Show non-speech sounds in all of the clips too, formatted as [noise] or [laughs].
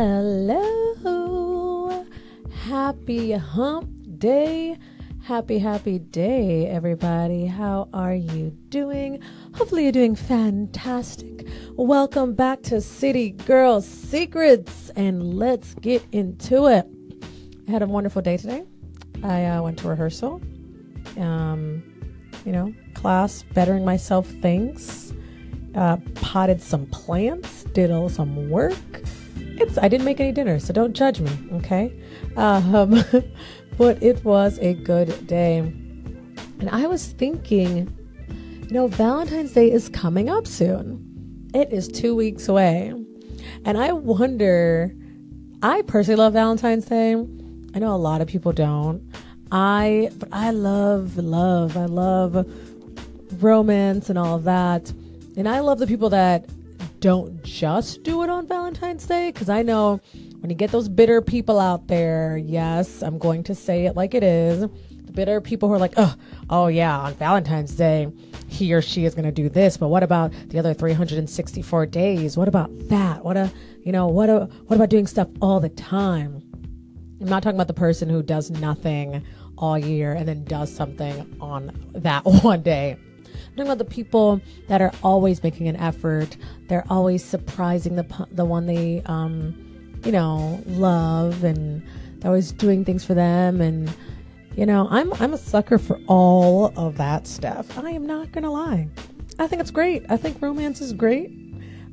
Hello. Happy hump day. Happy, happy day, everybody. How are you doing? Hopefully, you're doing fantastic. Welcome back to City Girl Secrets, and let's get into it. I had a wonderful day today. I uh, went to rehearsal, um, you know, class, bettering myself things, uh, potted some plants, did a, some work. It's I didn't make any dinner, so don't judge me, okay? Um, [laughs] but it was a good day. And I was thinking, you know, Valentine's Day is coming up soon. It is two weeks away. And I wonder, I personally love Valentine's Day. I know a lot of people don't. I, but I love love. I love romance and all of that. And I love the people that don't just do it on Valentine's Day because I know when you get those bitter people out there, yes, I'm going to say it like it is. The bitter people who are like, oh, oh yeah, on Valentine's Day, he or she is going to do this, but what about the other 364 days? What about that? What a, you know, what a, what about doing stuff all the time? I'm not talking about the person who does nothing all year and then does something on that [laughs] one day. I'm talking about the people that are always making an effort. They're always surprising the the one they, um, you know, love, and they're always doing things for them. And you know, I'm I'm a sucker for all of that stuff. I am not gonna lie. I think it's great. I think romance is great.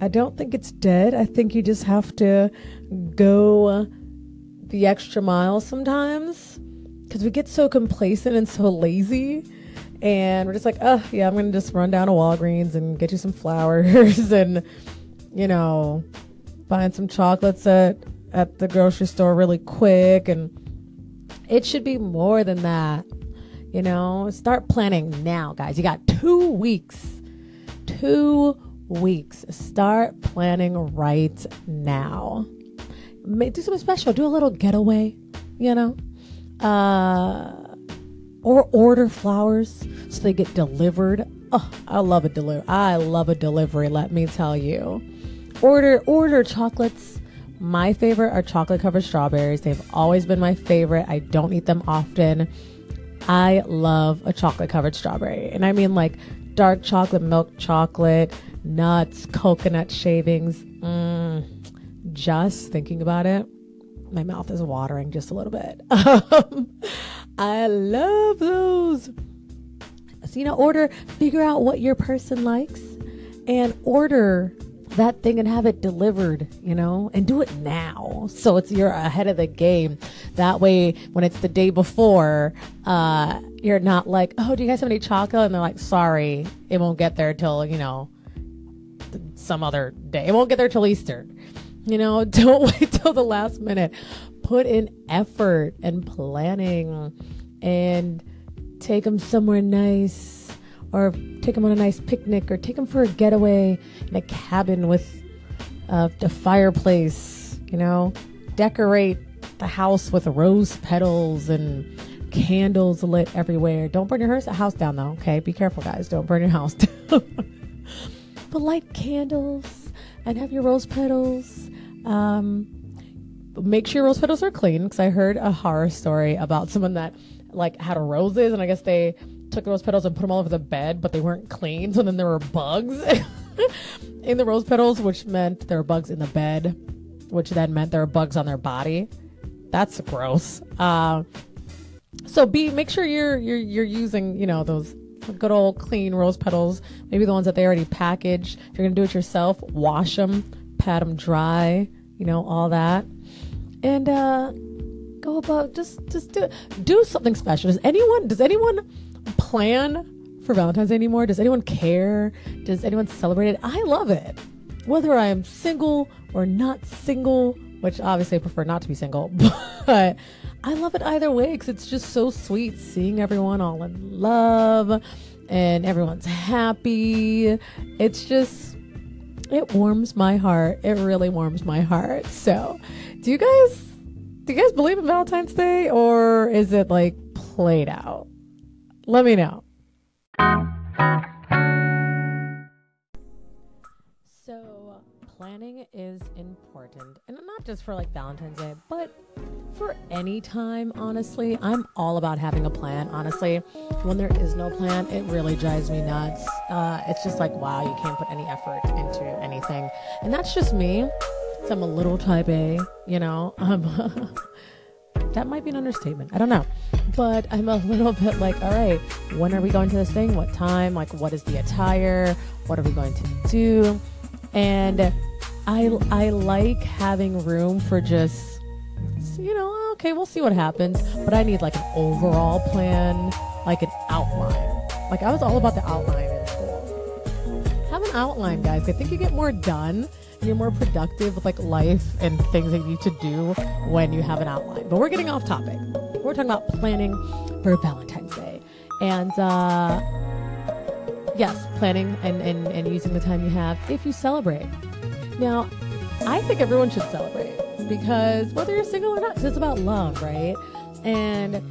I don't think it's dead. I think you just have to go the extra mile sometimes because we get so complacent and so lazy and we're just like oh yeah i'm gonna just run down to walgreens and get you some flowers [laughs] and you know find some chocolates at at the grocery store really quick. And it should be more than that you know? Start planning now guys. You got two weeks two weeks. Start planning right now. Do something special. Do a little getaway you know? Uh or order flowers so they get delivered. Oh, I love a delivery. I love a delivery, let me tell you. Order order chocolates. My favorite are chocolate covered strawberries. They've always been my favorite. I don't eat them often. I love a chocolate covered strawberry. And I mean like dark chocolate, milk chocolate, nuts, coconut shavings. Mm, just thinking about it, my mouth is watering just a little bit. [laughs] I love those. So, you know, order, figure out what your person likes and order that thing and have it delivered, you know, and do it now. So it's you're ahead of the game. That way, when it's the day before, uh, you're not like, oh, do you guys have any chocolate? And they're like, sorry, it won't get there till, you know, some other day. It won't get there till Easter. You know, [laughs] don't wait till the last minute put in effort and planning and take them somewhere nice or take them on a nice picnic or take them for a getaway in a cabin with uh, a fireplace, you know, decorate the house with rose petals and candles lit everywhere. Don't burn your house down though, okay? Be careful, guys. Don't burn your house [laughs] down. but light candles and have your rose petals. Um, make sure your rose petals are clean because I heard a horror story about someone that like had roses and I guess they took the rose petals and put them all over the bed, but they weren't clean. So then there were bugs [laughs] in the rose petals, which meant there were bugs in the bed, which then meant there were bugs on their body. That's gross. Uh, so be make sure you're you're you're using you know those good old clean rose petals, maybe the ones that they already packaged. If you're gonna do it yourself, wash them, pat them dry, you know all that and uh, go about just just do do something special. Does anyone does anyone plan for Valentine's Day anymore? Does anyone care? Does anyone celebrate it? I love it. Whether I am single or not single, which obviously I prefer not to be single, [laughs] but I love it either way because it's just so sweet seeing everyone all in love and everyone's happy. It's just, it warms my heart. It really warms my heart. So, do you guys do you guys believe in Valentine's Day or is it like played out? Let me know. So, planning is important. And not just for like Valentine's Day, but for any time, honestly. I'm all about having a plan, honestly. When there is no plan, it really drives me nuts. Uh, it's just like, wow, you can't put any effort into anything. And that's just me. I'm a little type A, you know. [laughs] Um, that might be an understatement. I don't know. But I'm a little bit like, all right, when are we going to this thing? What time? Like, what is the attire? What are we going to do? And I, I like having room for just, you know, okay, we'll see what happens. But I need like an overall plan, like an outline. Like, I was all about the outline in school. Have an outline, guys. I think you get more done you're more productive with like life and things that you need to do when you have an outline. But we're getting off topic. We're talking about planning for Valentine's Day. And uh, yes, planning and, and, and using the time you have if you celebrate. Now, I think everyone should celebrate because whether you're single or not, it's about love, right? And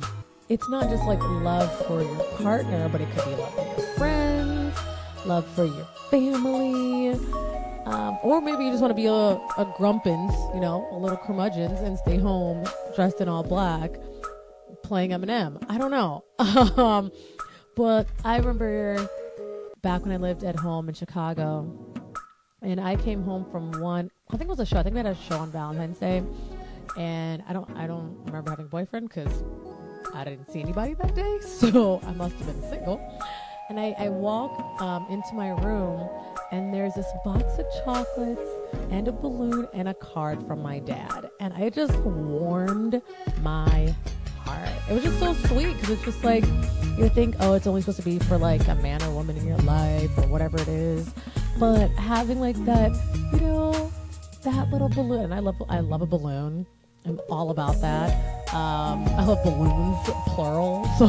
it's not just like love for your partner, but it could be love for your friends, love for your family, um, or maybe you just want to be a, a grumpins, you know, a little curmudgeons and stay home dressed in all black playing Eminem. I don't know. [laughs] um, but I remember back when I lived at home in Chicago and I came home from one, I think it was a show. I think we had a show on Valentine's Day. And I don't, I don't remember having a boyfriend because I didn't see anybody that day. [laughs] So I must have been single. And I, I walk um, into my room and there's this box of chocolates and a balloon and a card from my dad. And I just warmed my heart. It was just so sweet because it's just like you think, oh, it's only supposed to be for like a man or woman in your life or whatever it is. But having like that, you know, that little balloon. And I love, I love a balloon. I'm all about that. Um, I love balloons, plural. [laughs] So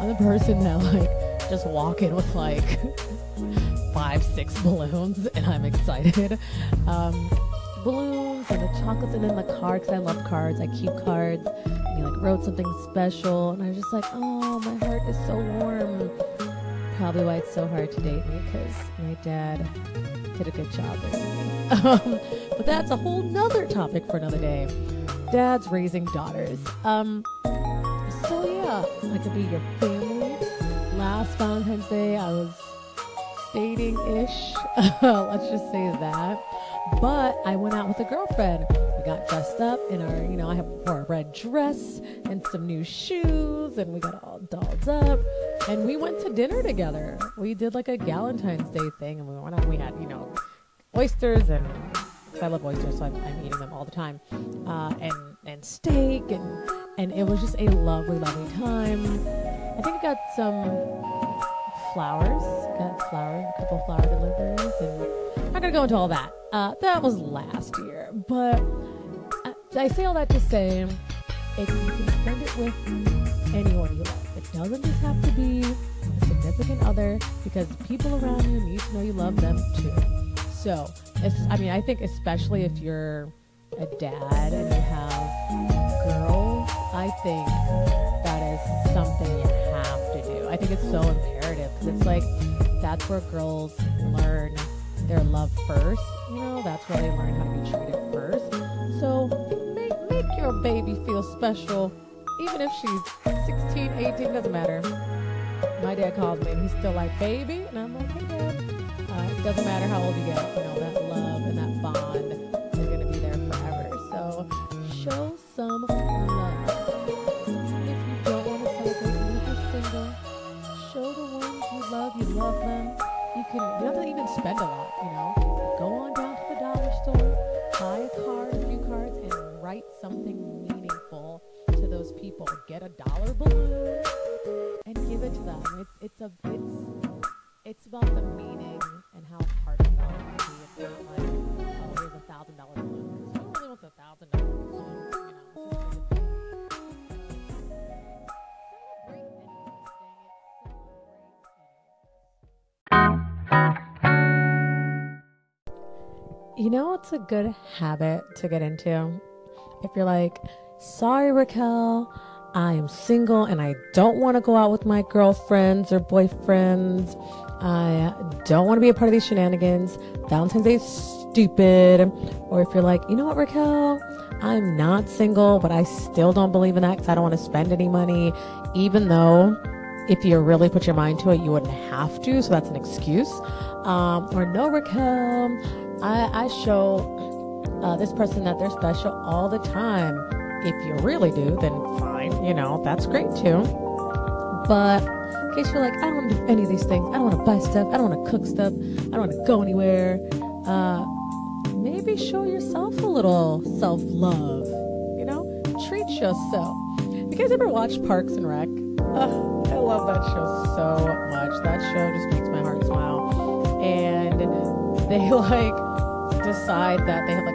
I'm the person that like just walk in with like five, six [laughs] balloons, and I'm excited. Um, balloons and the chocolates, and then the cards. I love cards. I keep cards. You like wrote something special, and I was just like, oh, my heart is so warm. Probably why it's so hard to date me because my dad did a good job. [laughs] Um, but that's a whole nother topic for another day. Dads raising daughters. Um, so yeah, I could be your family. Last Valentine's Day, I was dating ish. [laughs] Let's just say that. But I went out with a girlfriend. We got dressed up in our, you know, I have wore a red dress and some new shoes, and we got all dolled up. And we went to dinner together. We did like a Galentine's Day thing, and we went out. We had, you know, oysters and I love oysters, so I'm, I'm, eating them all the time, uh, and and steak, and and it was just a lovely, lovely time. I think I got some flowers. Flower, a couple flower deliveries, and I'm not gonna go into all that. Uh, that was last year, but I, uh, I say all that to say, if you can spend it with anyone you love, it doesn't just have to be a significant other, because people around you need to know you love them too. So, I mean, I think especially if you're a dad and you have girls, I think that is something you have to do. I think it's so imperative because it's like that's where girls learn their love first. You know, that's where they learn how to be treated first. So make make your baby feel special, even if she's 16, 18, doesn't matter. My dad calls me and he's still like, baby, and I'm like, hey dad. Uh, it doesn't matter how old you get, You know, it's a good habit to get into. If you're like, sorry, Raquel, I am single and I don't want to go out with my girlfriends or boyfriends. I don't want to be a part of these shenanigans. Valentine's Day is stupid. Or if you're like, you know what, Raquel, I'm not single, but I still don't believe in that because I don't want to spend any money, even though if you really put your mind to it, you wouldn't have to. So that's an excuse. Um, or no, Raquel, I, I show uh, this person that they're special all the time. If you really do, then fine, you know, that's great too. But in case you're like, I don't want to do any of these things, I don't want to buy stuff, I don't want to cook stuff, I don't want to go anywhere, uh, maybe show yourself a little self love. You know, treat yourself. You guys ever watch Parks and Rec? I love that show so much. That show just makes my heart smile. And [laughs] they like decide that they have